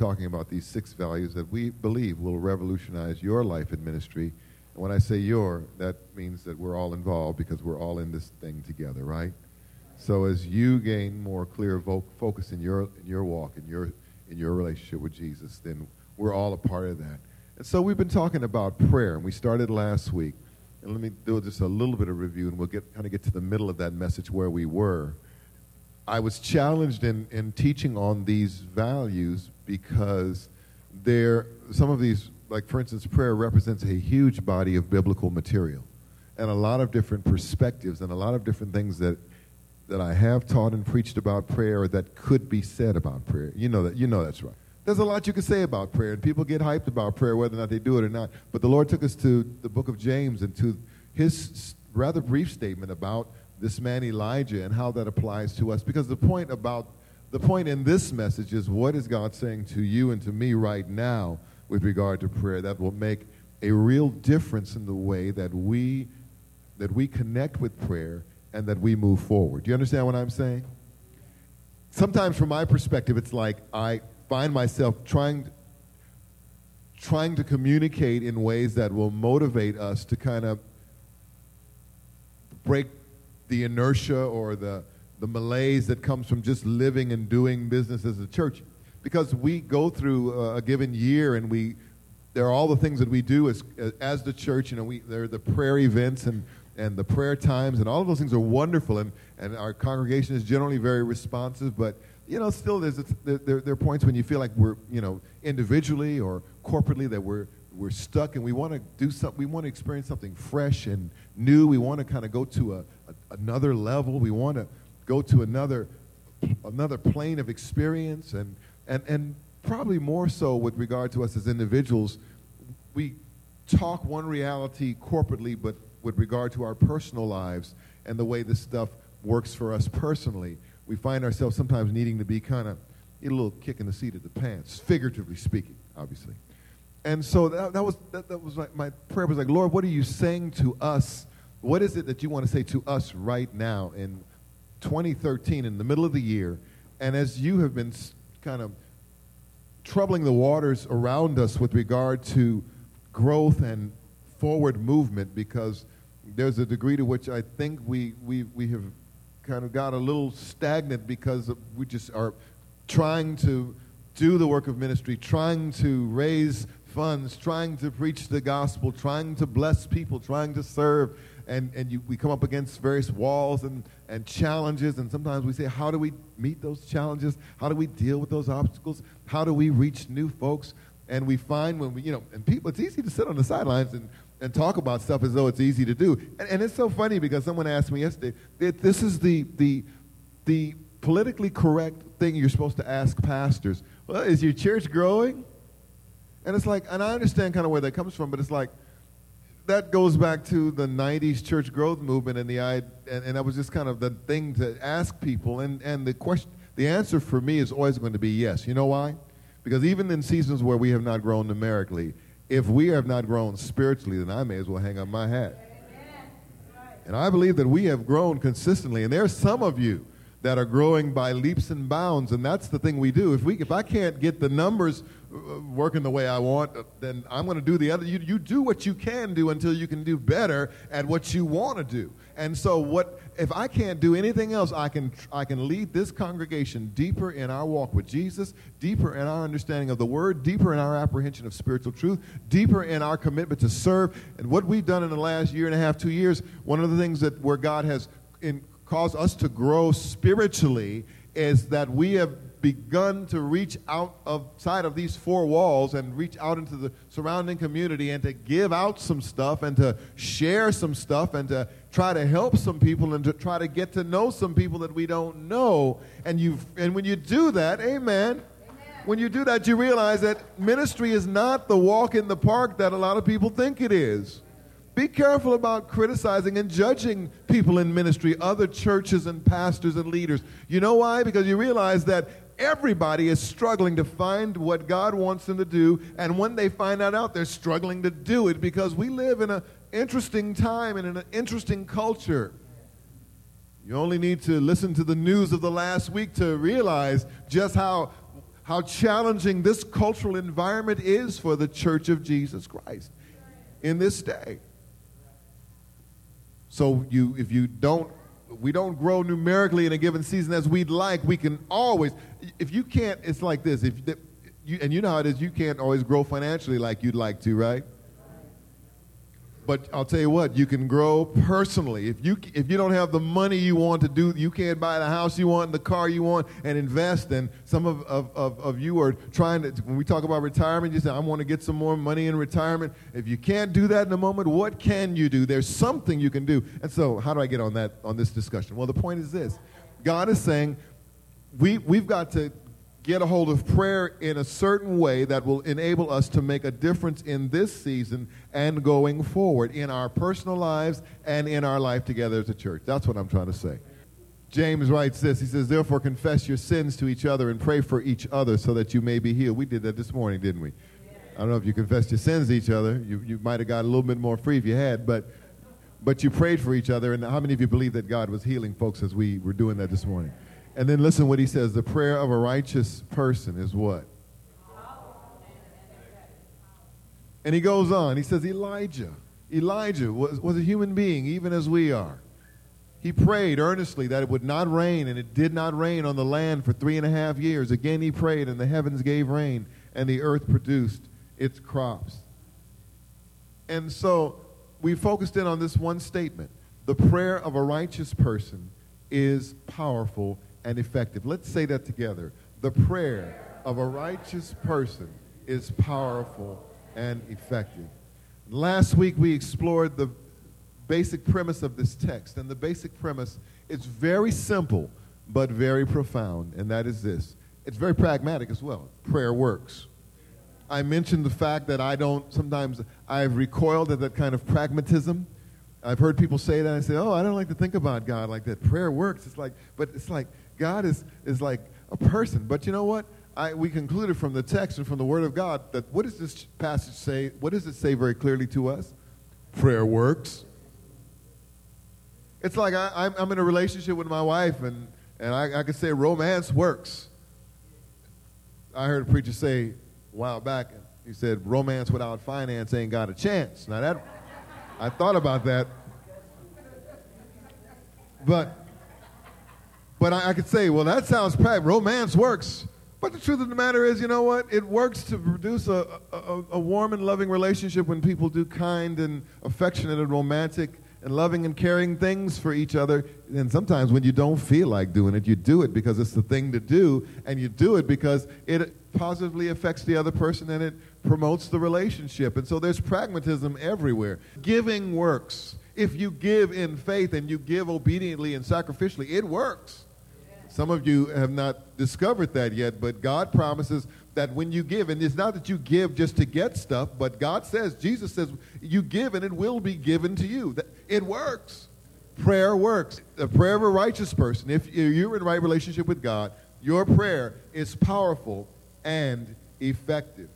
talking about these six values that we believe will revolutionize your life in ministry. And when I say your, that means that we're all involved because we're all in this thing together, right? So as you gain more clear vo- focus in your in your walk in your in your relationship with Jesus, then we're all a part of that. And so we've been talking about prayer, and we started last week. And let me do just a little bit of review, and we'll get kind of get to the middle of that message where we were. I was challenged in, in teaching on these values because there some of these, like for instance, prayer represents a huge body of biblical material and a lot of different perspectives and a lot of different things that that I have taught and preached about prayer that could be said about prayer. You know that you know that's right. There's a lot you can say about prayer, and people get hyped about prayer whether or not they do it or not. But the Lord took us to the book of James and to his rather brief statement about this man Elijah and how that applies to us. Because the point about the point in this message is what is God saying to you and to me right now with regard to prayer that will make a real difference in the way that we that we connect with prayer and that we move forward. Do you understand what I'm saying? Sometimes from my perspective it's like I find myself trying trying to communicate in ways that will motivate us to kind of break the inertia or the, the malaise that comes from just living and doing business as a church. Because we go through a given year and we, there are all the things that we do as, as the church. You know, we, there are the prayer events and, and the prayer times, and all of those things are wonderful. And, and our congregation is generally very responsive, but you know, still there's a, there, there are points when you feel like we're, you know, individually or corporately that we're, we're stuck and we want to do something, we want to experience something fresh and new. We want to kind of go to a, a, another level. We want to go to another, another plane of experience and, and, and probably more so with regard to us as individuals. We talk one reality corporately, but with regard to our personal lives and the way this stuff works for us personally we find ourselves sometimes needing to be kind of a little kick in the seat of the pants, figuratively speaking, obviously. And so that, that was, that, that was my, my prayer was like, Lord, what are you saying to us? What is it that you want to say to us right now in 2013, in the middle of the year? And as you have been kind of troubling the waters around us with regard to growth and forward movement, because there's a degree to which I think we, we, we have kind of got a little stagnant because we just are trying to do the work of ministry, trying to raise funds, trying to preach the gospel, trying to bless people, trying to serve. And, and you, we come up against various walls and, and challenges. And sometimes we say, how do we meet those challenges? How do we deal with those obstacles? How do we reach new folks? And we find when we, you know, and people, it's easy to sit on the sidelines and and talk about stuff as though it's easy to do. And, and it's so funny because someone asked me yesterday, this is the, the, the politically correct thing you're supposed to ask pastors. Well, is your church growing? And it's like, and I understand kind of where that comes from, but it's like, that goes back to the 90s church growth movement and the and, and that was just kind of the thing to ask people and, and the question the answer for me is always going to be yes you know why because even in seasons where we have not grown numerically if we have not grown spiritually, then I may as well hang up my hat. And I believe that we have grown consistently. And there's some of you that are growing by leaps and bounds, and that's the thing we do. If we, if I can't get the numbers working the way I want, uh, then I'm going to do the other. You, you do what you can do until you can do better at what you want to do. And so, what if I can't do anything else? I can I can lead this congregation deeper in our walk with Jesus, deeper in our understanding of the Word, deeper in our apprehension of spiritual truth, deeper in our commitment to serve. And what we've done in the last year and a half, two years, one of the things that where God has in, caused us to grow spiritually is that we have begun to reach out outside of these four walls and reach out into the surrounding community and to give out some stuff and to share some stuff and to try to help some people and to try to get to know some people that we don't know. And you and when you do that, amen. When you do that, you realize that ministry is not the walk in the park that a lot of people think it is. Be careful about criticizing and judging people in ministry, other churches and pastors and leaders. You know why? Because you realize that everybody is struggling to find what God wants them to do, and when they find that out, they're struggling to do it because we live in an interesting time and in an interesting culture. You only need to listen to the news of the last week to realize just how how challenging this cultural environment is for the church of Jesus Christ in this day. So you if you don't we don't grow numerically in a given season as we'd like, we can always if you can't it's like this if you, and you know how it is you can't always grow financially like you'd like to, right? But I'll tell you what, you can grow personally. If you if you don't have the money you want to do, you can't buy the house you want, the car you want, and invest. And some of, of, of, of you are trying to, when we talk about retirement, you say, I want to get some more money in retirement. If you can't do that in a moment, what can you do? There's something you can do. And so, how do I get on that on this discussion? Well, the point is this God is saying, we, we've got to get a hold of prayer in a certain way that will enable us to make a difference in this season and going forward in our personal lives and in our life together as a church. That's what I'm trying to say. James writes this. He says, Therefore, confess your sins to each other and pray for each other so that you may be healed. We did that this morning, didn't we? I don't know if you confessed your sins to each other. You, you might have got a little bit more free if you had, but, but you prayed for each other. And how many of you believe that God was healing folks as we were doing that this morning? And then listen what he says. The prayer of a righteous person is what? And he goes on. He says, Elijah. Elijah was, was a human being, even as we are. He prayed earnestly that it would not rain, and it did not rain on the land for three and a half years. Again, he prayed, and the heavens gave rain, and the earth produced its crops. And so we focused in on this one statement the prayer of a righteous person is powerful and effective. Let's say that together. The prayer of a righteous person is powerful and effective. Last week we explored the basic premise of this text, and the basic premise is very simple but very profound, and that is this. It's very pragmatic as well. Prayer works. I mentioned the fact that I don't, sometimes I've recoiled at that kind of pragmatism. I've heard people say that, and I say, oh, I don't like to think about God like that. Prayer works. It's like, but it's like, God is, is like a person. But you know what? I, we concluded from the text and from the Word of God that what does this passage say? What does it say very clearly to us? Prayer works. It's like I, am I'm in a relationship with my wife, and, and I, I could say romance works. I heard a preacher say a while back, he said, romance without finance ain't got a chance. Now, that, I thought about that. But but I, I could say, well, that sounds practical. Romance works. But the truth of the matter is, you know what? It works to produce a, a, a, warm and loving relationship when people do kind and affectionate and romantic and loving and caring things for each other. And sometimes when you don't feel like doing it, you do it because it's the thing to do, and you do it because it positively affects the other person and it promotes the relationship. And so there's pragmatism everywhere. Giving works. If you give in faith and you give obediently and sacrificially, it works. Some of you have not discovered that yet, but God promises that when you give, and it's not that you give just to get stuff, but God says, Jesus says, you give and it will be given to you. It works. Prayer works. The prayer of a righteous person, if you're in right relationship with God, your prayer is powerful and effective.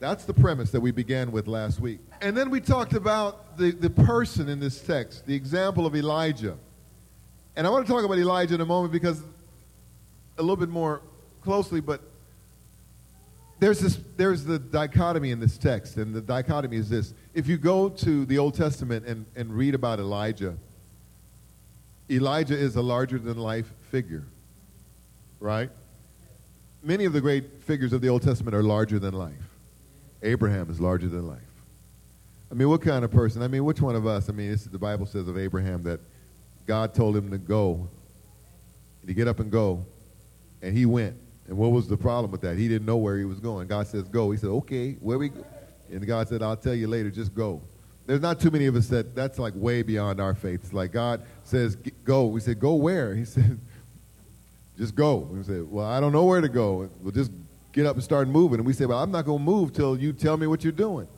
That's the premise that we began with last week. And then we talked about the, the person in this text, the example of Elijah. And I want to talk about Elijah in a moment because a little bit more closely, but there's this there's the dichotomy in this text, and the dichotomy is this. If you go to the Old Testament and, and read about Elijah, Elijah is a larger than life figure. Right? Many of the great figures of the Old Testament are larger than life. Abraham is larger than life. I mean, what kind of person? I mean, which one of us? I mean, the Bible says of Abraham that God told him to go, to get up and go, and he went. And what was the problem with that? He didn't know where he was going. God says, go. He said, okay, where we go? And God said, I'll tell you later, just go. There's not too many of us that that's like way beyond our faith. It's like God says, go. We said, go where? He said, just go. We said, well, I don't know where to go. We'll just get up and start moving. And we say, well, I'm not going to move till you tell me what you're doing.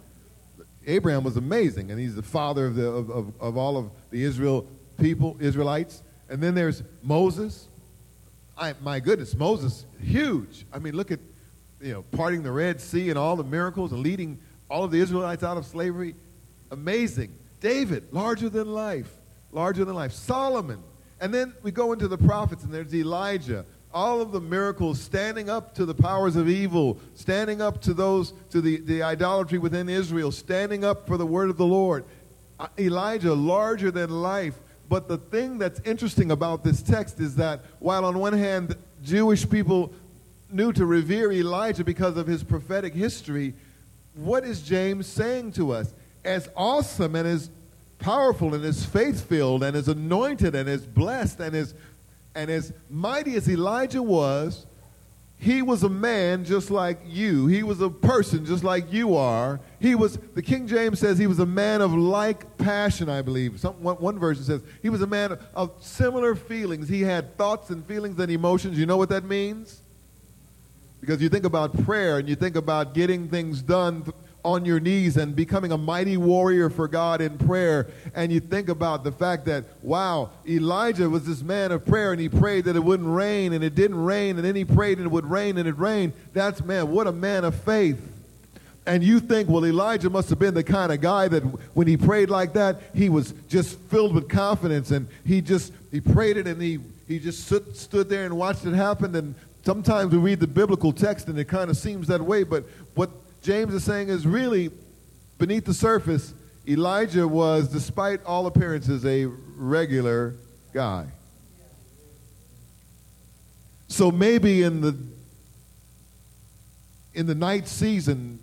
Abraham was amazing, and he's the father of, the, of, of, of all of the Israel people, Israelites. And then there's Moses, I, my goodness, Moses, huge. I mean, look at, you know, parting the Red Sea and all the miracles and leading all of the Israelites out of slavery. Amazing. David, larger than life, larger than life. Solomon. And then we go into the prophets, and there's Elijah, all of the miracles, standing up to the powers of evil, standing up to those, to the, the idolatry within Israel, standing up for the word of the Lord. Uh, Elijah, larger than life. But the thing that's interesting about this text is that while on one hand, Jewish people knew to revere Elijah because of his prophetic history, what is James saying to us? As awesome and as powerful and as faith filled and as anointed and as blessed and as and as mighty as Elijah was, he was a man just like you. He was a person just like you are. He was, the King James says he was a man of like passion, I believe. Some, one, one version says he was a man of similar feelings. He had thoughts and feelings and emotions. You know what that means? Because you think about prayer and you think about getting things done on your knees and becoming a mighty warrior for God in prayer. And you think about the fact that, wow, Elijah was this man of prayer and he prayed that it wouldn't rain and it didn't rain and then he prayed and it would rain and it rained. That's, man, what a man of faith. And you think, well, Elijah must have been the kind of guy that when he prayed like that, he was just filled with confidence and he just, he prayed it and he, he just stood, stood there and watched it happen. And sometimes we read the biblical text and it kind of seems that way, but what James is saying is really beneath the surface, Elijah was, despite all appearances, a regular guy. So maybe in the in the night season,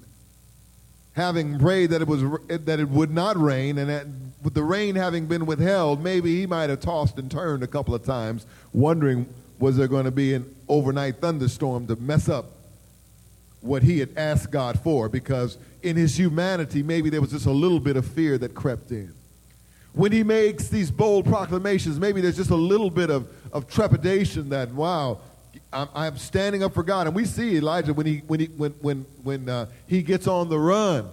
having prayed that it was that it would not rain, and that, with the rain having been withheld, maybe he might have tossed and turned a couple of times, wondering was there going to be an overnight thunderstorm to mess up what he had asked God for because in his humanity, maybe there was just a little bit of fear that crept in. When he makes these bold proclamations, maybe there's just a little bit of, of trepidation that, wow, I'm, standing up for God. And we see Elijah when he, when he, when, when, when, uh, he gets on the run,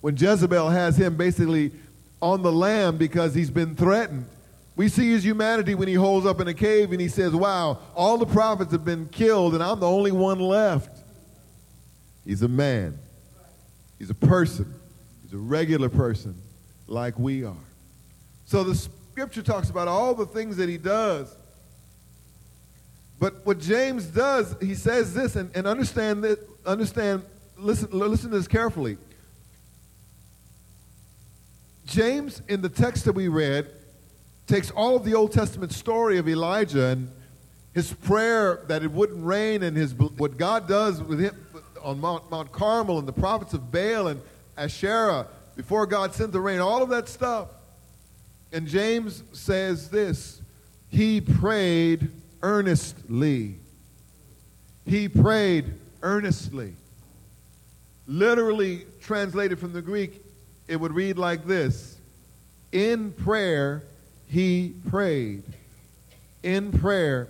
when Jezebel has him basically on the lam because he's been threatened. We see his humanity when he holds up in a cave and he says, Wow, all the prophets have been killed and I'm the only one left. He's a man. He's a person. He's a regular person like we are. So the scripture talks about all the things that he does. But what James does, he says this, and, and understand this, understand, listen, listen to this carefully. James, in the text that we read, takes all of the Old Testament story of Elijah and his prayer that it wouldn't rain and his what God does with him on Mount, Mount Carmel and the prophets of Baal and Asherah before God sent the rain, all of that stuff. And James says this He prayed earnestly. He prayed earnestly. Literally translated from the Greek, it would read like this In prayer, he prayed. In prayer,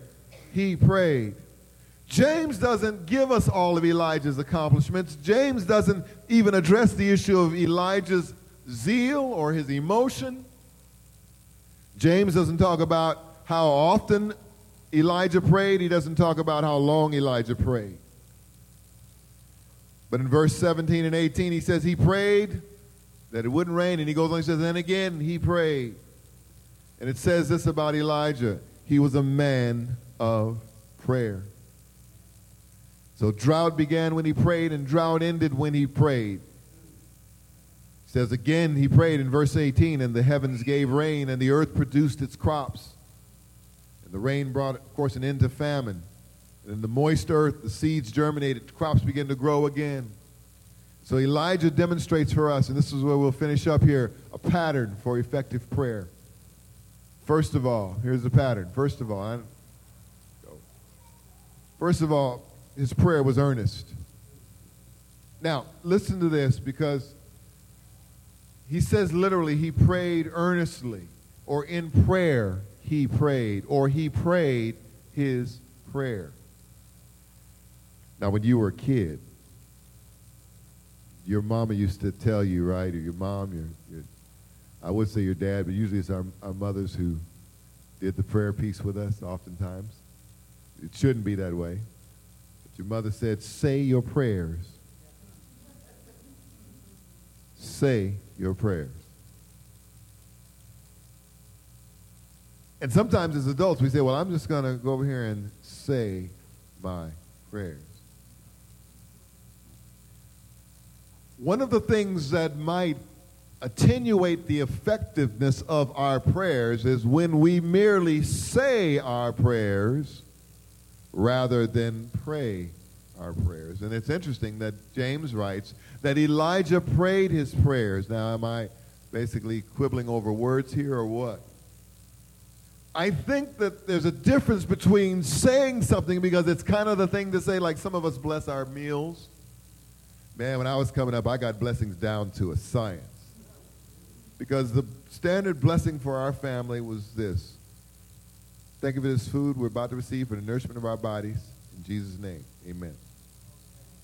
he prayed. James doesn't give us all of Elijah's accomplishments. James doesn't even address the issue of Elijah's zeal or his emotion. James doesn't talk about how often Elijah prayed. He doesn't talk about how long Elijah prayed. But in verse 17 and 18, he says he prayed that it wouldn't rain. And he goes on, and says, then again he prayed. And it says this about Elijah he was a man of prayer. So drought began when he prayed, and drought ended when he prayed. He says again, he prayed in verse 18, and the heavens gave rain, and the earth produced its crops. And the rain brought, of course, an end to famine. And in the moist earth, the seeds germinated, crops began to grow again. So Elijah demonstrates for us, and this is where we'll finish up here, a pattern for effective prayer. First of all, here's the pattern. First of all, I, first of all, his prayer was earnest. Now, listen to this because he says literally he prayed earnestly, or in prayer he prayed, or he prayed his prayer. Now, when you were a kid, your mama used to tell you, right, or your mom, your, your I would say your dad, but usually it's our, our mothers who did the prayer piece with us oftentimes. It shouldn't be that way. Your mother said, say your prayers. Say your prayers. And sometimes as adults, we say, well, I'm just going to go over here and say my prayers. One of the things that might attenuate the effectiveness of our prayers is when we merely say our prayers rather than pray our prayers. And it's interesting that James writes that Elijah prayed his prayers. Now, am I basically quibbling over words here or what? I think that there's a difference between saying something because it's kind of the thing to say, like some of us bless our meals. Man, when I was coming up, I got blessings down to a science. Because the standard blessing for our family was this Thank you for this food we're about to receive for the nourishment of our bodies. In Jesus' name, amen.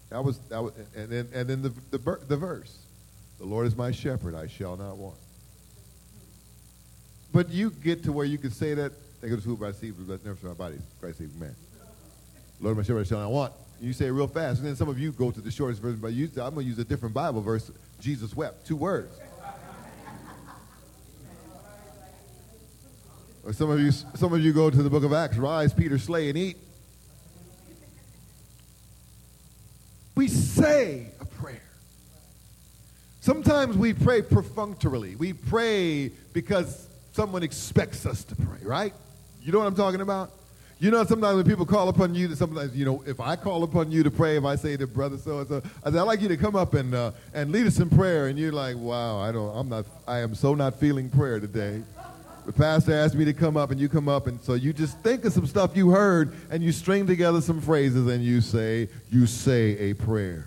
That was, that was and then, and then the, the, the verse The Lord is my shepherd, I shall not want. But you get to where you can say that, thank you for this food to receive for the nourishment of our bodies. Christ, amen. Lord, my shepherd, I shall not want. You say it real fast, and then some of you go to the shortest version, but you, I'm going to use a different Bible verse. Jesus wept. Two words. Or some of you, some of you go to the book of Acts. Rise, Peter, slay, and eat. We say a prayer. Sometimes we pray perfunctorily. We pray because someone expects us to pray, right? You know what I'm talking about? You know, sometimes when people call upon you, sometimes, you know, if I call upon you to pray, if I say to brother so and so, I say, I'd like you to come up and, uh, and lead us in prayer. And you're like, wow, I don't, I'm not, I am so not feeling prayer today. The pastor asked me to come up, and you come up, and so you just think of some stuff you heard, and you string together some phrases, and you say, you say a prayer.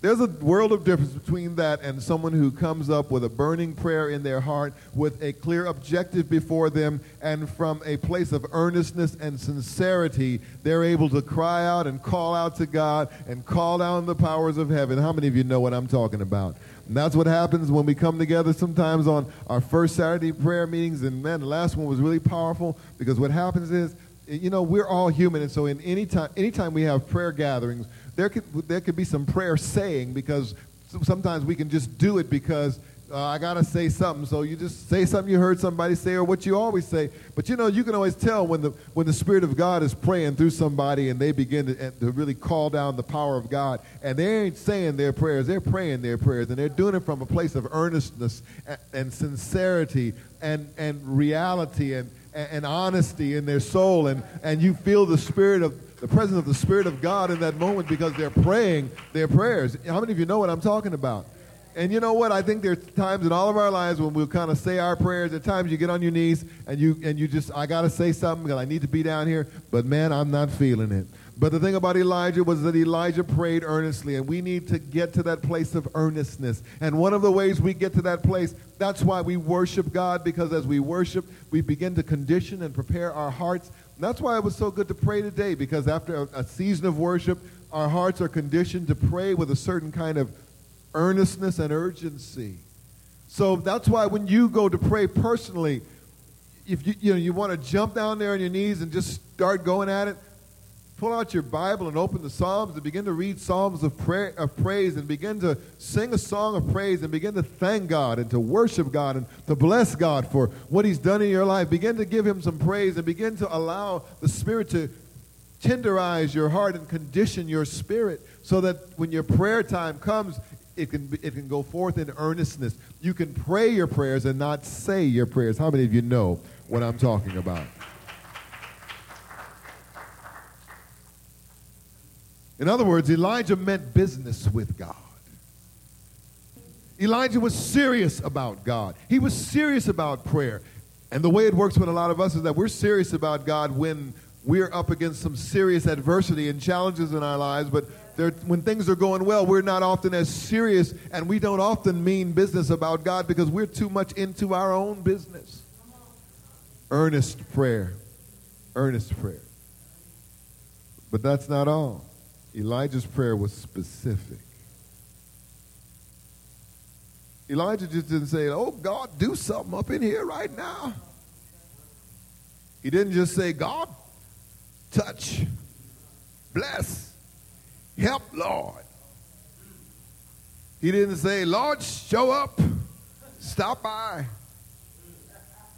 There's a world of difference between that and someone who comes up with a burning prayer in their heart with a clear objective before them and from a place of earnestness and sincerity, they're able to cry out and call out to God and call down the powers of heaven. How many of you know what I'm talking about? And that's what happens when we come together sometimes on our first Saturday prayer meetings. And man, the last one was really powerful because what happens is, you know, we're all human. And so in any time, anytime we have prayer gatherings, there could, there could be some prayer saying because sometimes we can just do it because uh, I got to say something. So you just say something you heard somebody say or what you always say. But you know, you can always tell when the, when the Spirit of God is praying through somebody and they begin to, to really call down the power of God. And they ain't saying their prayers, they're praying their prayers. And they're doing it from a place of earnestness and, and sincerity and, and reality and, and, and honesty in their soul. And, and you feel the Spirit of the presence of the Spirit of God in that moment because they're praying their prayers. How many of you know what I'm talking about? And you know what? I think there's times in all of our lives when we'll kind of say our prayers. At times you get on your knees and you and you just I gotta say something because I need to be down here, but man, I'm not feeling it. But the thing about Elijah was that Elijah prayed earnestly, and we need to get to that place of earnestness. And one of the ways we get to that place, that's why we worship God, because as we worship, we begin to condition and prepare our hearts that's why it was so good to pray today, because after a, a season of worship, our hearts are conditioned to pray with a certain kind of earnestness and urgency. So that's why when you go to pray personally, if you, you, know, you want to jump down there on your knees and just start going at it, pull out your Bible and open the Psalms and begin to read Psalms of, prayer, of praise and begin to sing a song of praise and begin to thank God and to worship God and to bless God for what He's done in your life. Begin to give Him some praise and begin to allow the Spirit to tenderize your heart and condition your spirit so that when your prayer time comes, it can, be, it can go forth in earnestness. You can pray your prayers and not say your prayers. How many of you know what I'm talking about? In other words, Elijah meant business with God. Elijah was serious about God. He was serious about prayer. And the way it works with a lot of us is that we're serious about God when we're up against some serious adversity and challenges in our lives, but when things are going well, we're not often as serious and we don't often mean business about God because we're too much into our own business. Earnest prayer. Earnest prayer. But that's not all. Elijah's prayer was specific. Elijah just didn't say, Oh, God, do something up in here right now. He didn't just say, God, touch, bless, help, Lord. He didn't say, Lord, show up, stop by.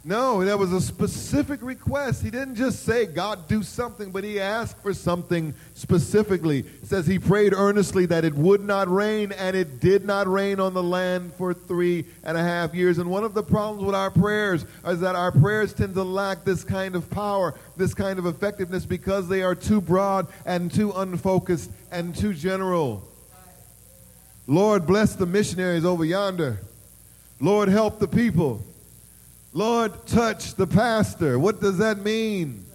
No, there was a specific request. He didn't just say, God, do something, but he asked for something specifically. It says he prayed earnestly that it would not rain, and it did not rain on the land for three and a half years. And one of the problems with our prayers is that our prayers tend to lack this kind of power, this kind of effectiveness, because they are too broad and too unfocused and too general. Lord, bless the missionaries over yonder. Lord, help the people. Lord, touch the pastor. What does that mean?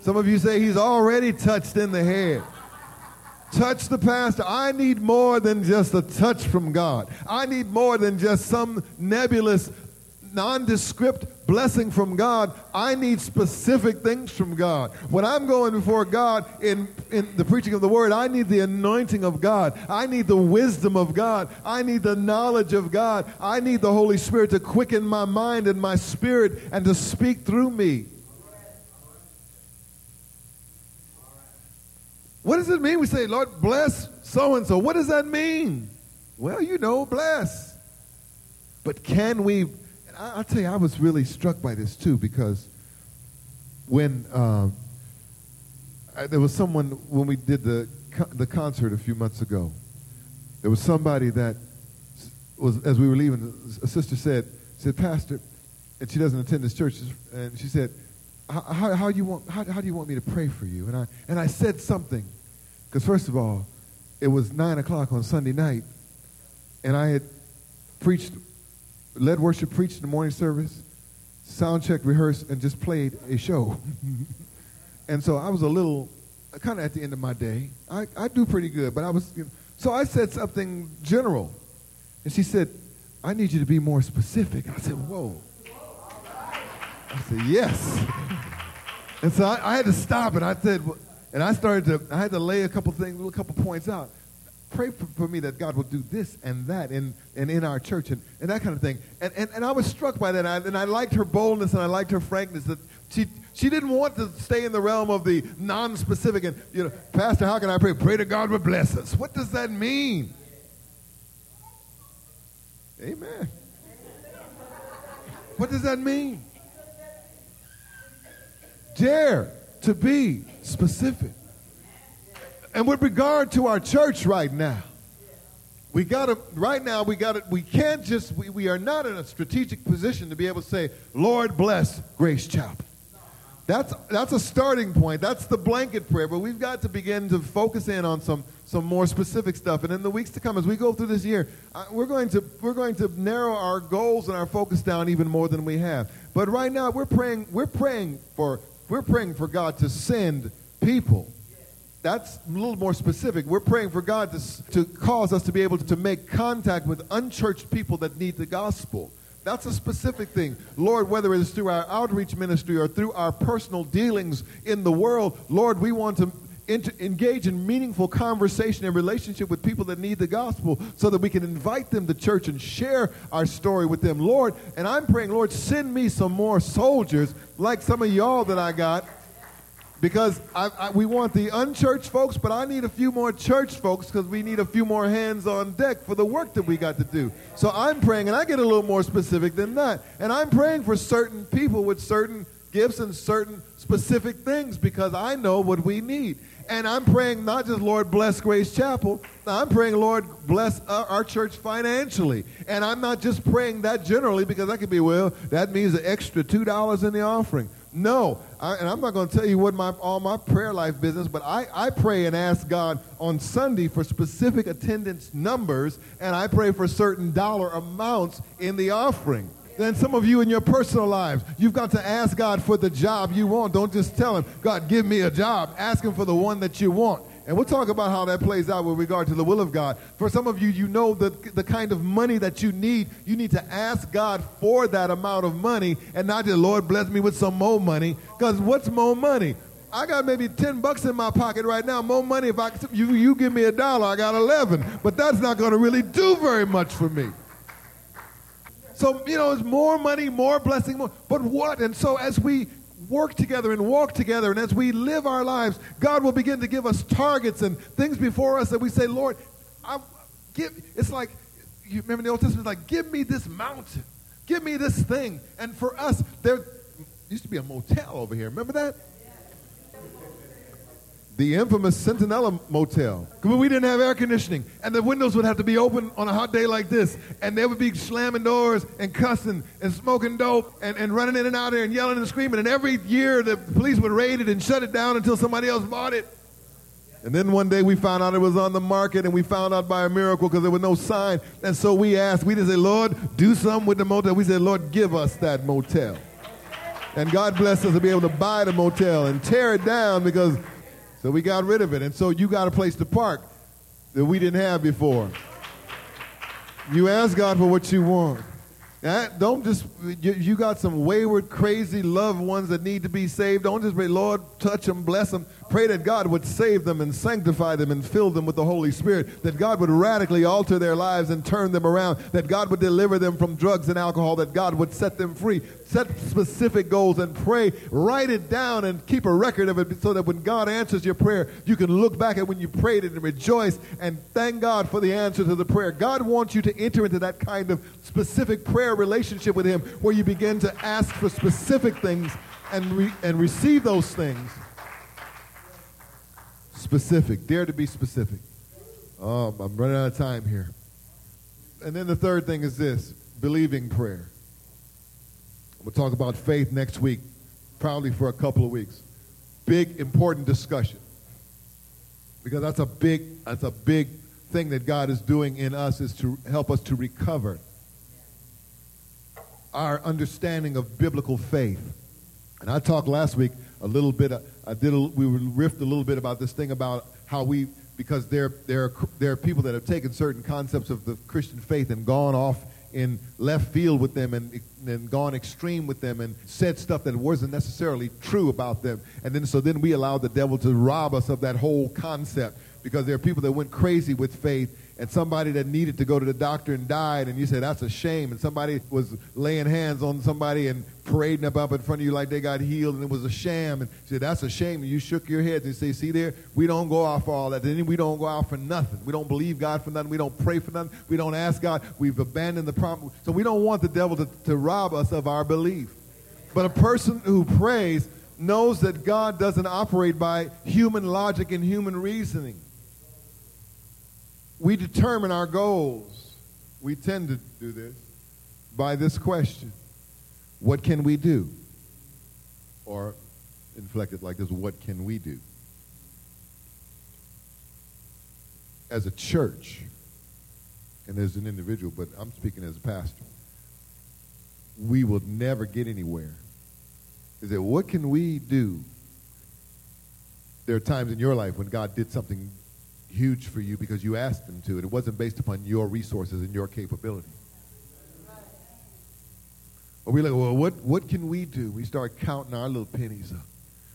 Some of you say he's already touched in the head. Touch the pastor. I need more than just a touch from God. I need more than just some nebulous nondescript blessing from God. I need specific things from God. When I'm going before God in, in the preaching of the word, I need the anointing of God. I need the wisdom of God. I need the knowledge of God. I need the Holy Spirit to quicken my mind and my spirit and to speak through me. What does it mean? We say, Lord, bless so and so. What does that mean? Well, you know, bless. But can we I, will tell you, I was really struck by this too because when uh, I, there was someone when we did the the concert a few months ago, there was somebody that was as we were leaving, a sister said said Pastor, and she doesn't attend this church, and she said, how, how, you want how, how do you want me to pray for you? And I and I said something because first of all, it was nine o'clock on Sunday night, and I had preached led worship, preached in the morning service, sound check, rehearsed, and just played a show. and so I was a little, kind of at the end of my day. I, I do pretty good, but I was, you know, so I said something general. And she said, I need you to be more specific. I said, whoa. I said, yes. and so I, I, had to stop and I said, and I started to, I had to lay a couple things, a couple points out pray for, for, me that God will do this and that in, and in our church and, and that kind of thing. And, and, and I was struck by that. And I, and I liked her boldness and I liked her frankness that she, she didn't want to stay in the realm of the non-specific and, you know, Pastor, how can I pray? Pray to God would bless us. What does that mean? Amen. What does that mean? Dare to be specific. And with regard to our church right now, we got to, right now, we got to, we can't just, we, we are not in a strategic position to be able to say, Lord bless Grace Chapel. That's, that's a starting point. That's the blanket prayer. But we've got to begin to focus in on some, some more specific stuff. And in the weeks to come, as we go through this year, uh, we're, going to, we're going to narrow our goals and our focus down even more than we have. But right now, we're praying, we're praying, for, we're praying for God to send people that's a little more specific. We're praying for God to, to cause us to be able to, to make contact with unchurched people that need the gospel. That's a specific thing. Lord, whether it's through our outreach ministry or through our personal dealings in the world, Lord, we want to inter- engage in meaningful conversation and relationship with people that need the gospel so that we can invite them to church and share our story with them. Lord, and I'm praying, Lord, send me some more soldiers like some of y'all that I got because I, I, we want the unchurched folks, but I need a few more church folks because we need a few more hands on deck for the work that we got to do. So I'm praying, and I get a little more specific than that. And I'm praying for certain people with certain gifts and certain specific things because I know what we need. And I'm praying not just, Lord, bless Grace Chapel. I'm praying, Lord, bless our, our, church financially. And I'm not just praying that generally because that could be, well, that means an extra $2 in the offering. No, I, and I'm not going to tell you what my all my prayer life business, but I, I pray and ask God on Sunday for specific attendance numbers, and I pray for certain dollar amounts in the offering. Then some of you in your personal lives, you've got to ask God for the job you want. Don't just tell him, God, give me a job. Ask him for the one that you want. And we'll talk about how that plays out with regard to the will of God. For some of you, you know the, the kind of money that you need. You need to ask God for that amount of money and not just, Lord, bless me with some more money. Because what's more money? I got maybe 10 bucks in my pocket right now. More money if I you, you give me a dollar, I got 11. But that's not going to really do very much for me. So, you know, it's more money, more blessing, more. But what? And so as we work together and walk together, and as we live our lives, God will begin to give us targets and things before us that we say, Lord, I give. It's like you remember the Old Testament, like, give me this mountain. Give me this thing. And for us, there used to be a motel over here. Remember that? The infamous Centinela Motel. But we didn't have air conditioning, and the windows would have to be open on a hot day like this, and they would be slamming doors and cussing and smoking dope and, and running in and out there and yelling and screaming. And every year the police would raid it and shut it down until somebody else bought it. And then one day we found out it was on the market, and we found out by a miracle because there was no sign. And so we asked, we didn't say, Lord, do something with the motel. We said, Lord, give us that motel. And God blessed us to be able to buy the motel and tear it down because so we got rid of it. And so you got a place to park that we didn't have before. You ask God for what you want. Don't just, you, you, got some wayward, crazy loved ones that need to be saved. Don't just pray, Lord, touch them, bless them. Pray that God would save them and sanctify them and fill them with the Holy Spirit. That God would radically alter their lives and turn them around. That God would deliver them from drugs and alcohol. That God would set them free. Set specific goals and pray. Write it down and keep a record of it so that when God answers your prayer, you can look back at when you prayed it and rejoice and thank God for the answer to the prayer. God wants you to enter into that kind of specific prayer relationship with Him where you begin to ask for specific things and, re- and receive those things Specific. Dare to be specific. Um, I'm running out of time here. And then the third thing is this believing prayer. We'll talk about faith next week, probably for a couple of weeks. Big, important discussion. Because that's a big, that's a big thing that God is doing in us is to help us to recover our understanding of biblical faith. And I talked last week a little bit. I did. A, we riffed a little bit about this thing about how we because there there there are people that have taken certain concepts of the Christian faith and gone off in left field with them and, and gone extreme with them and said stuff that wasn't necessarily true about them. And then so then we allowed the devil to rob us of that whole concept because there are people that went crazy with faith and somebody that needed to go to the doctor and died, and you said that's a shame, and somebody was laying hands on somebody and parading up, up in front of you like they got healed, and it was a sham, and you said that's a shame, and you shook your head and you say, see there, we don't go out for all that, then we don't go out for nothing. We don't believe God for nothing. We don't pray for nothing. We don't ask God. We've abandoned the promise. So we don't want the devil to, to rob us of our belief. But a person who prays knows that God doesn't operate by human logic and human reasoning we determine our goals. We tend to do this by this question What can we do? Or inflected like this What can we do? As a church, and as an individual, but I'm speaking as a pastor, we will never get anywhere. Is that what can we do? There are times in your life when God did something huge for you because you asked him to. And it wasn't based upon your resources and your capability. But we like, well, what, what can we do? We start counting our little pennies up.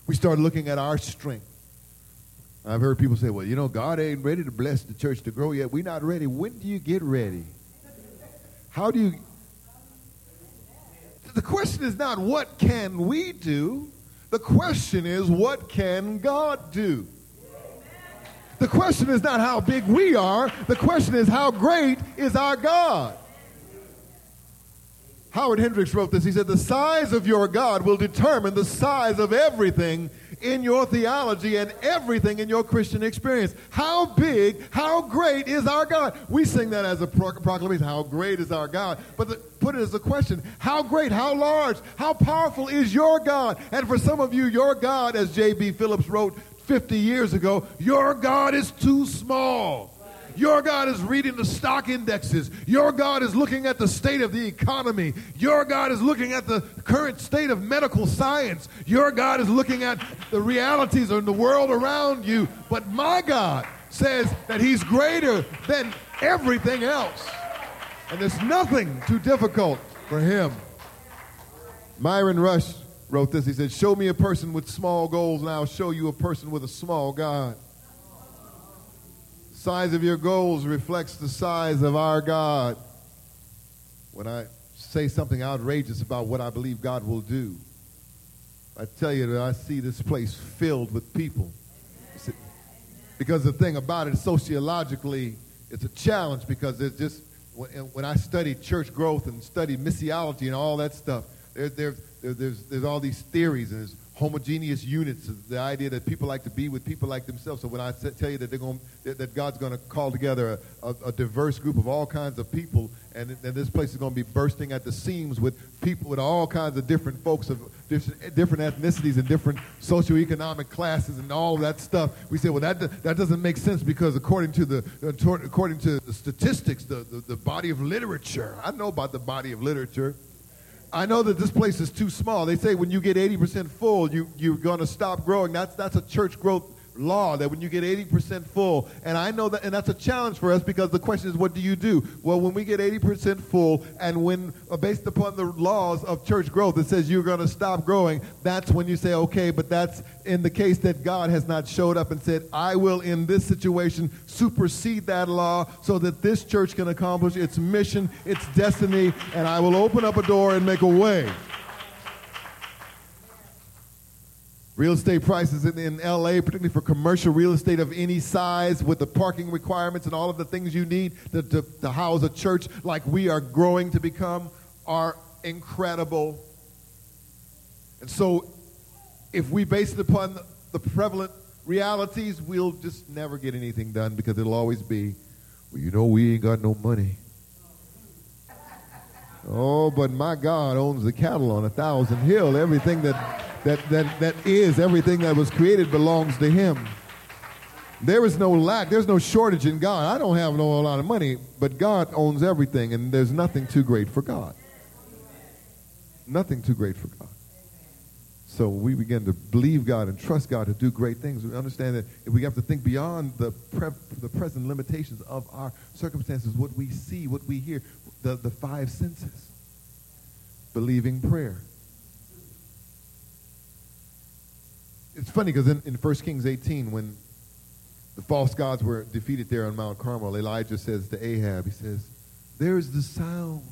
We start looking at our strength. I've heard people say, well, you know, God ain't ready to bless the church to grow yet. We're not ready. When do you get ready? How do you. The question is not what can we do? The question is what can God do? The question is not how big we are, the question is how great is our God. Howard Hendricks wrote this. He said, The size of your God will determine the size of everything in your theology and everything in your Christian experience. How big, how great is our God? We sing that as a proclamation. How great is our God? But the, put it as a question How great, how large, how powerful is your God? And for some of you, your God, as J.B. Phillips wrote, 50 years ago, your God is too small. Your God is reading the stock indexes. Your God is looking at the state of the economy. Your God is looking at the current state of medical science. Your God is looking at the realities in the world around you. But my God says that He's greater than everything else. And there's nothing too difficult for Him. Myron Rush wrote this. He said, Show me a person with small goals, and I'll show you a person with a small God. Size of your goals reflects the size of our God. When I say something outrageous about what I believe God will do, I tell you that I see this place filled with people. Because the thing about it, sociologically, it's a challenge because it's just when, I studied church growth and studied missiology and all that stuff, there, there, there, there's, there's all these theories and there's homogeneous units. The idea that people like to be with people like themselves. So when I tell you that they're going, that God's going to call together a, a, a, diverse group of all kinds of people, and, and this place is going to be bursting at the seams with people with all kinds of different folks of different, different ethnicities and different socioeconomic classes and all that stuff. We say, well, that that doesn't make sense because according to the according to the statistics, the, the, the body of literature. I know about the body of literature. I know that this place is too small. They say when you get 80% full, you, you're going to stop growing. That's, that's a church growth law that when you get 80% full, and I know that, and that's a challenge for us because the question is, what do you do? Well, when we get 80% full, and when uh, based upon the laws of church growth, it says you're going to stop growing, that's when you say, okay, but that's in the case that God has not showed up and said, I will in this situation supersede that law so that this church can accomplish its mission, its destiny, and I will open up a door and make a way. Real estate prices in, in, LA, particularly for commercial real estate of any size, with the parking requirements and all of the things you need to, to, to house a church like we are growing to become, are incredible. And so, if we base it upon the, the prevalent realities, we'll just never get anything done because it'll always be, well, you know, we ain't got no money. Oh, but my God owns the cattle on a thousand hill. Everything that that, that, that is everything that was created belongs to him. There is no lack, there's no shortage in God. I don't have no, a lot of money, but God owns everything, and there's nothing too great for God. Nothing too great for God. So we begin to believe God and trust God to do great things. We understand that we have to think beyond the, pre- the present limitations of our circumstances, what we see, what we hear, the, the five senses. Believing prayer. It's funny because in, in 1 Kings 18, when the false gods were defeated there on Mount Carmel, Elijah says to Ahab, he says, There is the sound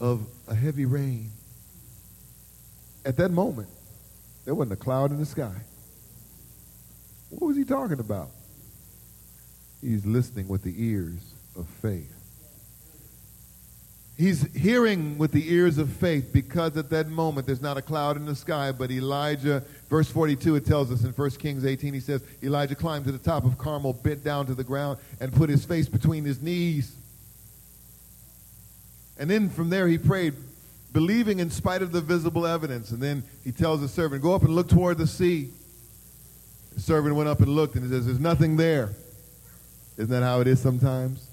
of a heavy rain. At that moment, there wasn't a cloud in the sky. What was he talking about? He's listening with the ears of faith. He's hearing with the ears of faith because at that moment there's not a cloud in the sky, but Elijah, verse 42, it tells us in 1 Kings 18, he says, Elijah climbed to the top of Carmel, bent down to the ground, and put his face between his knees. And then from there he prayed, believing in spite of the visible evidence. And then he tells the servant, Go up and look toward the sea. The servant went up and looked, and he says, There's nothing there. Isn't that how it is sometimes?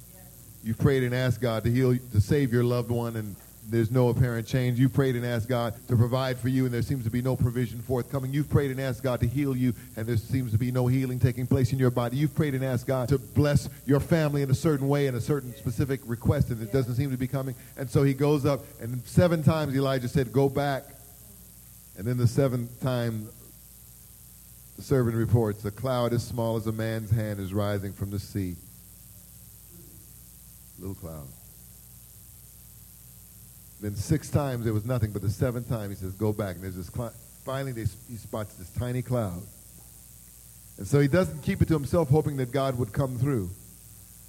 You've prayed and asked God to heal, to save your loved one, and there's no apparent change. You've prayed and asked God to provide for you, and there seems to be no provision forthcoming. You've prayed and asked God to heal you, and there seems to be no healing taking place in your body. You've prayed and asked God to bless your family in a certain way, in a certain specific request, and it doesn't seem to be coming. And so he goes up, and seven times Elijah said, Go back. And then the seventh time, the servant reports, A cloud as small as a man's hand is rising from the sea little cloud. Then six times there was nothing, but the seventh time he says, go back. And there's this cloud. Finally, they, he spots this tiny cloud. And so he doesn't keep it to himself, hoping that God would come through.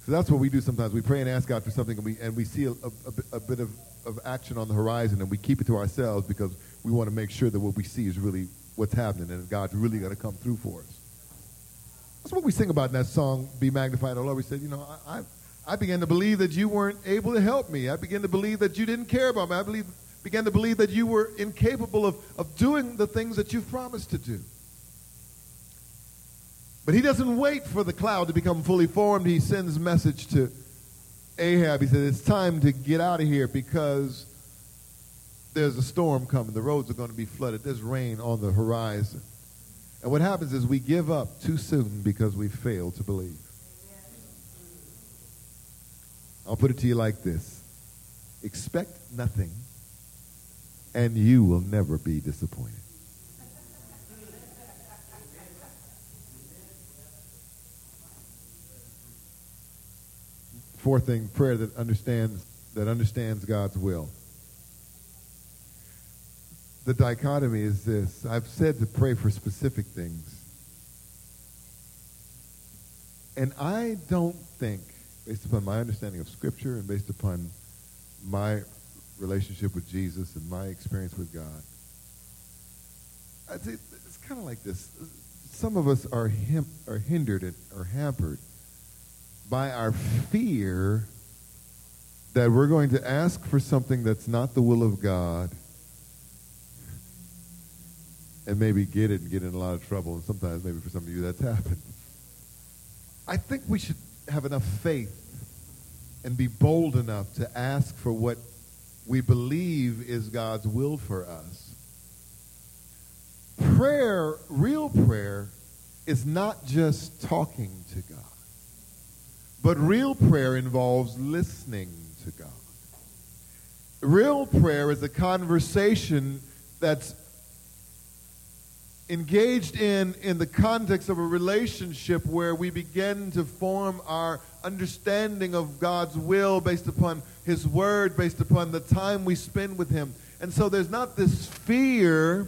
So that's what we do sometimes. We pray and ask God for something, and we, and we see a, a, a bit of, of action on the horizon, and we keep it to ourselves because we want to make sure that what we see is really what's happening, and God's really going to come through for us. That's what we sing about in that song, Be Magnified, O Lord. We said, you know, I, I I began to believe that you weren't able to help me. I began to believe that you didn't care about me. I believe, began to believe that you were incapable of, of doing the things that you've promised to do. But he doesn't wait for the cloud to become fully formed. He sends a message to Ahab. He says, It's time to get out of here because there's a storm coming. The roads are going to be flooded. There's rain on the horizon. And what happens is we give up too soon because we fail to believe. I'll put it to you like this expect nothing, and you will never be disappointed. Fourth thing, prayer that understands that understands God's will. The dichotomy is this. I've said to pray for specific things. And I don't think based upon my understanding of Scripture and based upon my relationship with Jesus and my experience with God. It's kind of like this. Some of us are, are hindered or hampered by our fear that we're going to ask for something that's not the will of God and maybe get it and get in a lot of trouble. And sometimes, maybe for some of you, that's happened. I think we should have enough faith and be bold enough to ask for what we believe is God's will for us. Prayer, real prayer, is not just talking to God, but real prayer involves listening to God. Real prayer is a conversation that's engaged in in the context of a relationship where we begin to form our understanding of God's will based upon his word based upon the time we spend with him. And so there's not this fear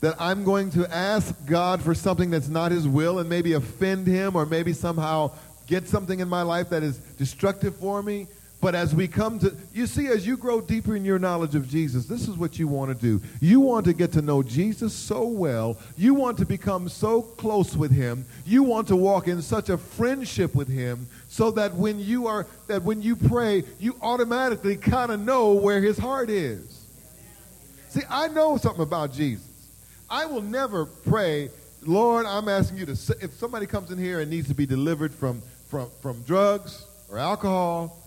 that I'm going to ask God for something that's not his will and maybe offend him or maybe somehow get something in my life that is destructive for me but as we come to, you see, as you grow deeper in your knowledge of Jesus, this is what you want to do. You want to get to know Jesus so well. You want to become so close with him. You want to walk in such a friendship with him so that when you are, that when you pray, you automatically kind of know where his heart is. See, I know something about Jesus. I will never pray, Lord, I'm asking you to, if somebody comes in here and needs to be delivered from, from, from drugs or alcohol,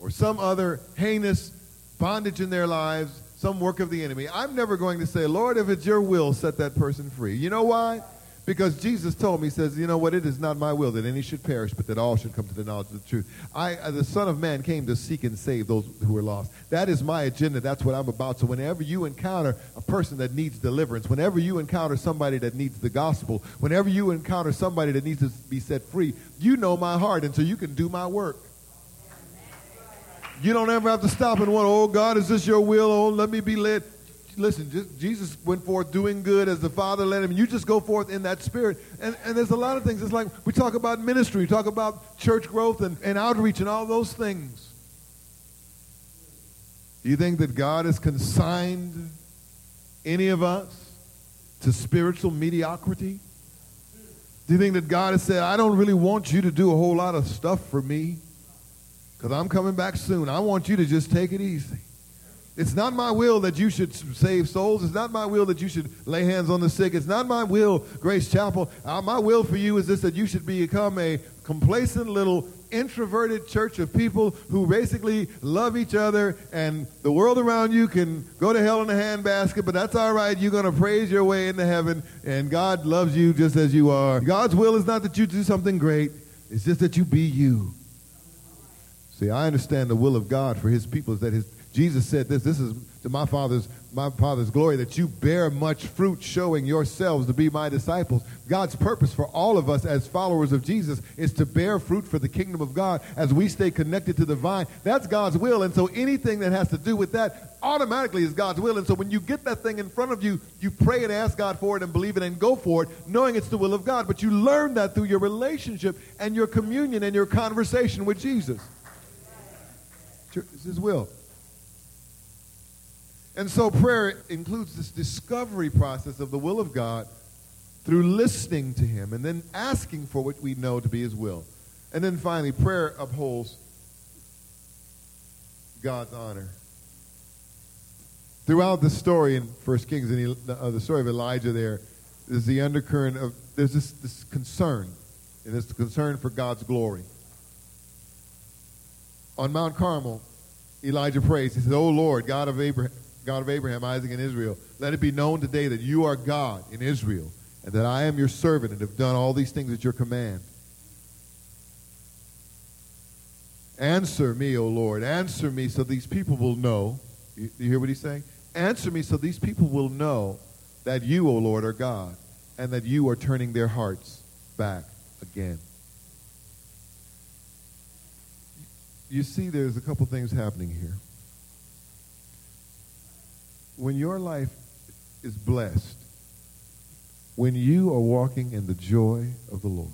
or some other heinous bondage in their lives, some work of the enemy. I'm never going to say, Lord, if it's your will, set that person free. You know why? Because Jesus told me, he says, you know what, it is not my will that any should perish, but that all should come to the knowledge of the truth. I, uh, the Son of Man came to seek and save those who are lost. That is my agenda. That's what I'm about. So whenever you encounter a person that needs deliverance, whenever you encounter somebody that needs the gospel, whenever you encounter somebody that needs to be set free, you know my heart, and so you can do my work. You don't ever have to stop and wonder, oh, God, is this your will? Oh, let me be led. Listen, Jesus went forth doing good as the Father led him. You just go forth in that spirit. And, and there's a lot of things. It's like we talk about ministry, we talk about church growth and, and outreach and all those things. Do you think that God has consigned any of us to spiritual mediocrity? Do you think that God has said, I don't really want you to do a whole lot of stuff for me? Because I'm coming back soon. I want you to just take it easy. It's not my will that you should save souls. It's not my will that you should lay hands on the sick. It's not my will, Grace Chapel. Uh, my will for you is this that you should become a complacent little introverted church of people who basically love each other and the world around you can go to hell in a handbasket, but that's all right. You're going to praise your way into heaven and God loves you just as you are. God's will is not that you do something great. It's just that you be you. See, I understand the will of God for his people is that his Jesus said this, this is to my father's my father's glory that you bear much fruit showing yourselves to be my disciples. God's purpose for all of us as followers of Jesus is to bear fruit for the kingdom of God as we stay connected to the vine. That's God's will. And so anything that has to do with that automatically is God's will. And so when you get that thing in front of you, you pray and ask God for it and believe it and go for it, knowing it's the will of God. But you learn that through your relationship and your communion and your conversation with Jesus. It's His will. And so prayer includes this discovery process of the will of God through listening to Him and then asking for what we know to be His will. And then finally, prayer upholds God's honor. Throughout the story in First Kings and uh, the story of Elijah, there is the undercurrent of there's this, this concern, and it's the concern for God's glory on Mount Carmel, Elijah prays. He says, "O Lord, God of Abraham, God of Abraham, Isaac, and Israel, let it be known today that you are God in Israel, and that I am your servant and have done all these things at your command. Answer me, O Lord, answer me so these people will know. You, you hear what he's saying? Answer me so these people will know that you, O Lord, are God, and that you are turning their hearts back again. You see there's a couple things happening here. When your life is blessed, when you are walking in the joy of the Lord,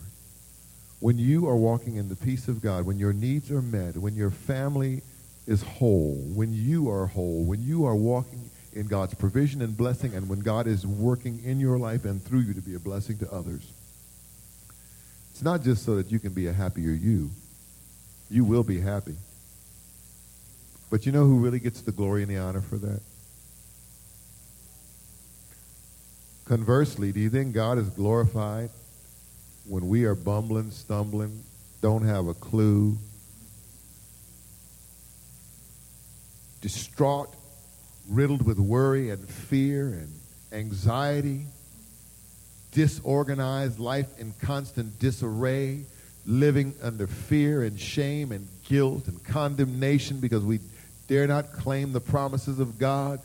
when you are walking in the peace of God, when your needs are met, when your family is whole, when you are whole, when you are walking in God's provision and blessing, and when God is working in your life and through you to be a blessing to others. It's not just so that you can be a happier you. You will be happy. But you know who really gets the glory and the honor for that? Conversely, do you think God is glorified when we are bumbling, stumbling, don't have a clue, distraught, riddled with worry and fear and anxiety, disorganized, life in constant disarray, living under fear and shame and guilt and condemnation because we dare not claim the promises of God.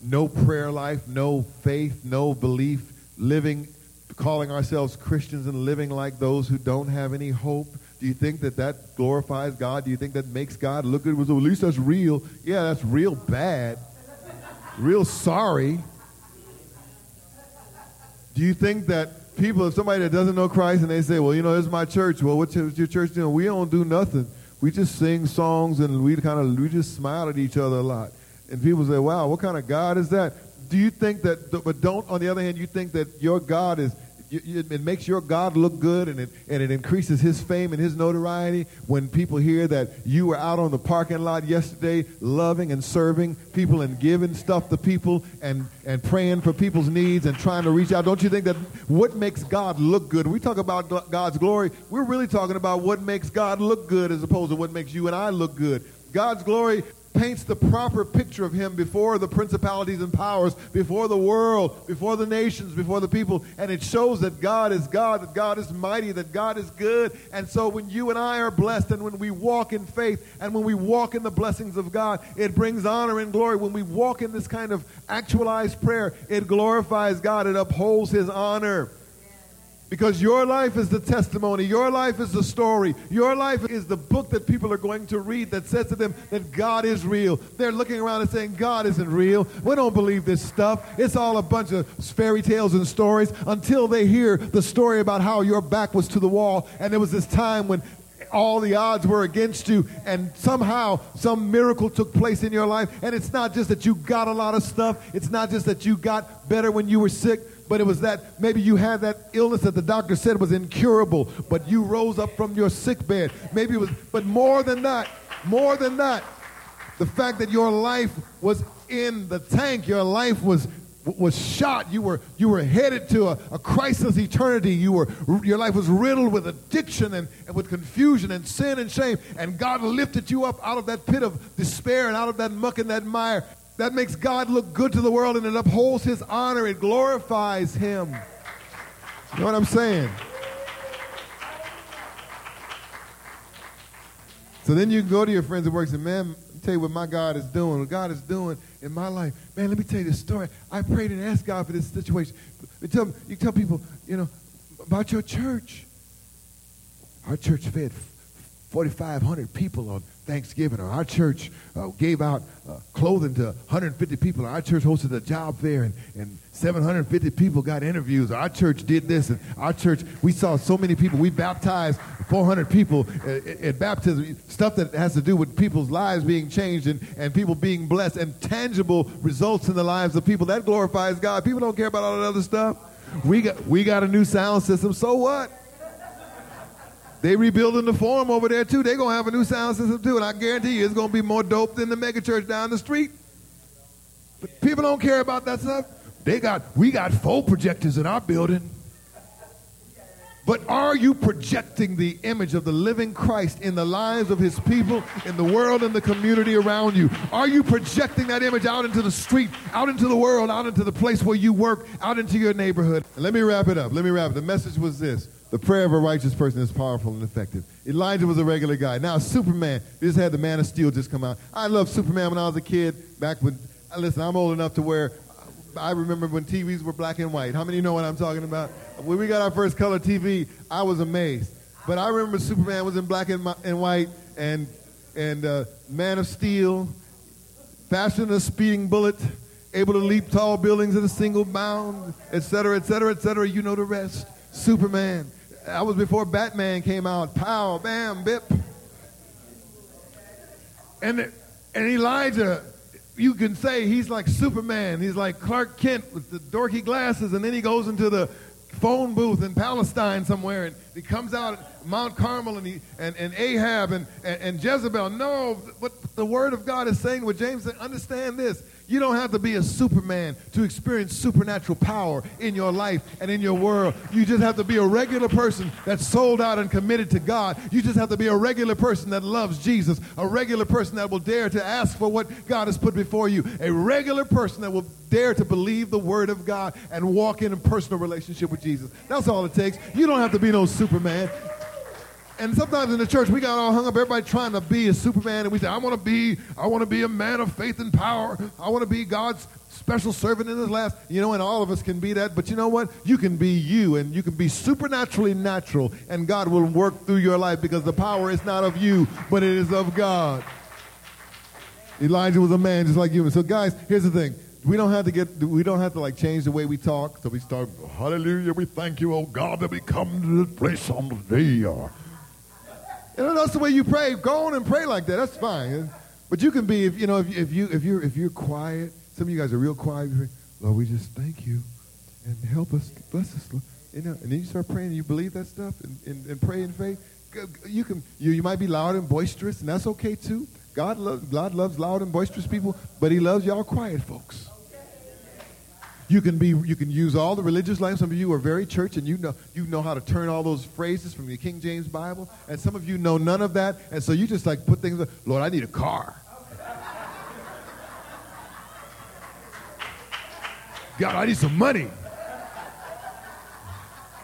No prayer life, no faith, no belief, living, calling ourselves Christians and living like those who don't have any hope. Do you think that that glorifies God? Do you think that makes God look good? Well, at least that's real. Yeah, that's real bad. Real sorry. Do you think that people, if somebody that doesn't know Christ and they say, well, you know, this is my church. Well, what's your church doing? We don't do nothing. We just sing songs and we kind of, we just smile at each other a lot. And people say, wow, what kind of God is that? Do you think that, but don't, on the other hand, you think that your God is, it makes your God look good and it, and it increases his fame and his notoriety when people hear that you were out on the parking lot yesterday loving and serving people and giving stuff to people and, and praying for people's needs and trying to reach out. Don't you think that what makes God look good? We talk about God's glory, we're really talking about what makes God look good as opposed to what makes you and I look good. God's glory paints the proper picture of him before the principalities and powers, before the world, before the nations, before the people. And it shows that God is God, that God is mighty, that God is good. And so when you and I are blessed and when we walk in faith and when we walk in the blessings of God, it brings honor and glory. When we walk in this kind of actualized prayer, it glorifies God, it upholds his honor. Because your life is the testimony. Your life is the story. Your life is the book that people are going to read that says to them that God is real. They're looking around and saying, God isn't real. We don't believe this stuff. It's all a bunch of fairy tales and stories until they hear the story about how your back was to the wall and there was this time when all the odds were against you and somehow some miracle took place in your life and it's not just that you got a lot of stuff it's not just that you got better when you were sick but it was that maybe you had that illness that the doctor said was incurable, but you rose up from your sick bed. Maybe it was, but more than that, more than that, the fact that your life was in the tank, your life was was shot. You were you were headed to a, a crisis eternity. You were your life was riddled with addiction and, and with confusion and sin and shame. And God lifted you up out of that pit of despair and out of that muck and that mire that makes God look good to the world and it upholds his honor. It glorifies him. You know what I'm saying? So then you can go to your friends at work and say, man, tell you what my God is doing, what God is doing in my life. Man, let me tell you this story. I prayed and asked God for this situation. You tell, you tell people, you know, about your church. Our church fed 4,500 people on Thanksgiving, or our church uh, gave out uh, clothing to 150 people, our church hosted a job fair, and, and 750 people got interviews. Our church did this, and our church, we saw so many people. We baptized 400 people at, at baptism, stuff that has to do with people's lives being changed and, and people being blessed, and tangible results in the lives of people. That glorifies God. People don't care about all that other stuff. We got, we got a new sound system, so what? They rebuilding the forum over there too. They're gonna have a new sound system too, and I guarantee you it's gonna be more dope than the megachurch down the street. But people don't care about that stuff. They got we got four projectors in our building. But are you projecting the image of the living Christ in the lives of his people, in the world, and the community around you? Are you projecting that image out into the street, out into the world, out into the place where you work, out into your neighborhood? Let me wrap it up. Let me wrap it. The message was this. The prayer of a righteous person is powerful and effective. Elijah was a regular guy. Now, Superman, we just had the Man of Steel just come out. I loved Superman when I was a kid, back when, listen, I'm old enough to where I remember when TVs were black and white. How many know what I'm talking about? When we got our first color TV, I was amazed. But I remember Superman was in black and, and white, and, and uh, Man of Steel, faster than a speeding bullet, able to leap tall buildings in a single bound, et cetera, et cetera, et cetera. You know the rest. Superman. That was before Batman came out. Pow, bam, bip. And, and Elijah, you can say he's like Superman. He's like Clark Kent with the dorky glasses, and then he goes into the phone booth in Palestine somewhere, and he comes out at Mount Carmel, and, he, and, and Ahab and, and, and Jezebel. No, what the Word of God is saying, what James said, understand this. You don't have to be a Superman to experience supernatural power in your life and in your world. You just have to be a regular person that's sold out and committed to God. You just have to be a regular person that loves Jesus, a regular person that will dare to ask for what God has put before you, a regular person that will dare to believe the Word of God and walk in a personal relationship with Jesus. That's all it takes. You don't have to be no Superman and sometimes in the church we got all hung up. Everybody trying to be a superman and we say i want to be i want to be a man of faith and power. I want to be god's special servant in his last you know and all of us can be that but you know what? You can be you and you can be supernaturally natural and god will work through your life because the power is not of you but it is of god. Elijah was a man just like you. So guys here's the thing. We don't have to get we don't have to like change the way we talk. So we start hallelujah we thank you oh god that we come to this place on the day uh, you know, that's the way you pray. Go on and pray like that. That's fine. But you can be, if you know, if, if you if you're if you're quiet. Some of you guys are real quiet. Lord, we just thank you and help us, bless us. Lord. You know, and then you start praying. You believe that stuff and, and, and pray in faith. You can you, you might be loud and boisterous, and that's okay too. God God loves loud and boisterous people, but He loves y'all quiet folks. You can be you can use all the religious language. Some of you are very church and you know you know how to turn all those phrases from the King James Bible. And some of you know none of that. And so you just like put things Lord, I need a car. God, I need some money.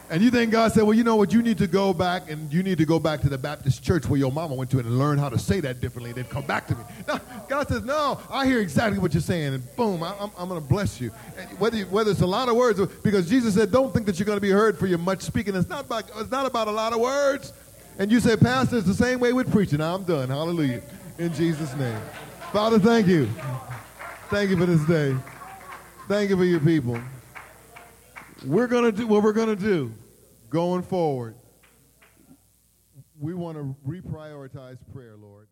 And you think God said, well, you know what, you need to go back and you need to go back to the Baptist church where your mama went to and learn how to say that differently then come back to me. No, God says, no, I hear exactly what you're saying and boom, I, am I'm going to bless you. And whether, you, whether it's a lot of words, because Jesus said, don't think that you're going to be heard for your much speaking. It's not, about, it's not about a lot of words. And you say, Pastor, it's the same way with preaching. Now I'm done. Hallelujah. In Jesus' name. Father, thank you. Thank you for this day. Thank you for your people we're going to do what we're going to do going forward. We want to reprioritize prayer, Lord.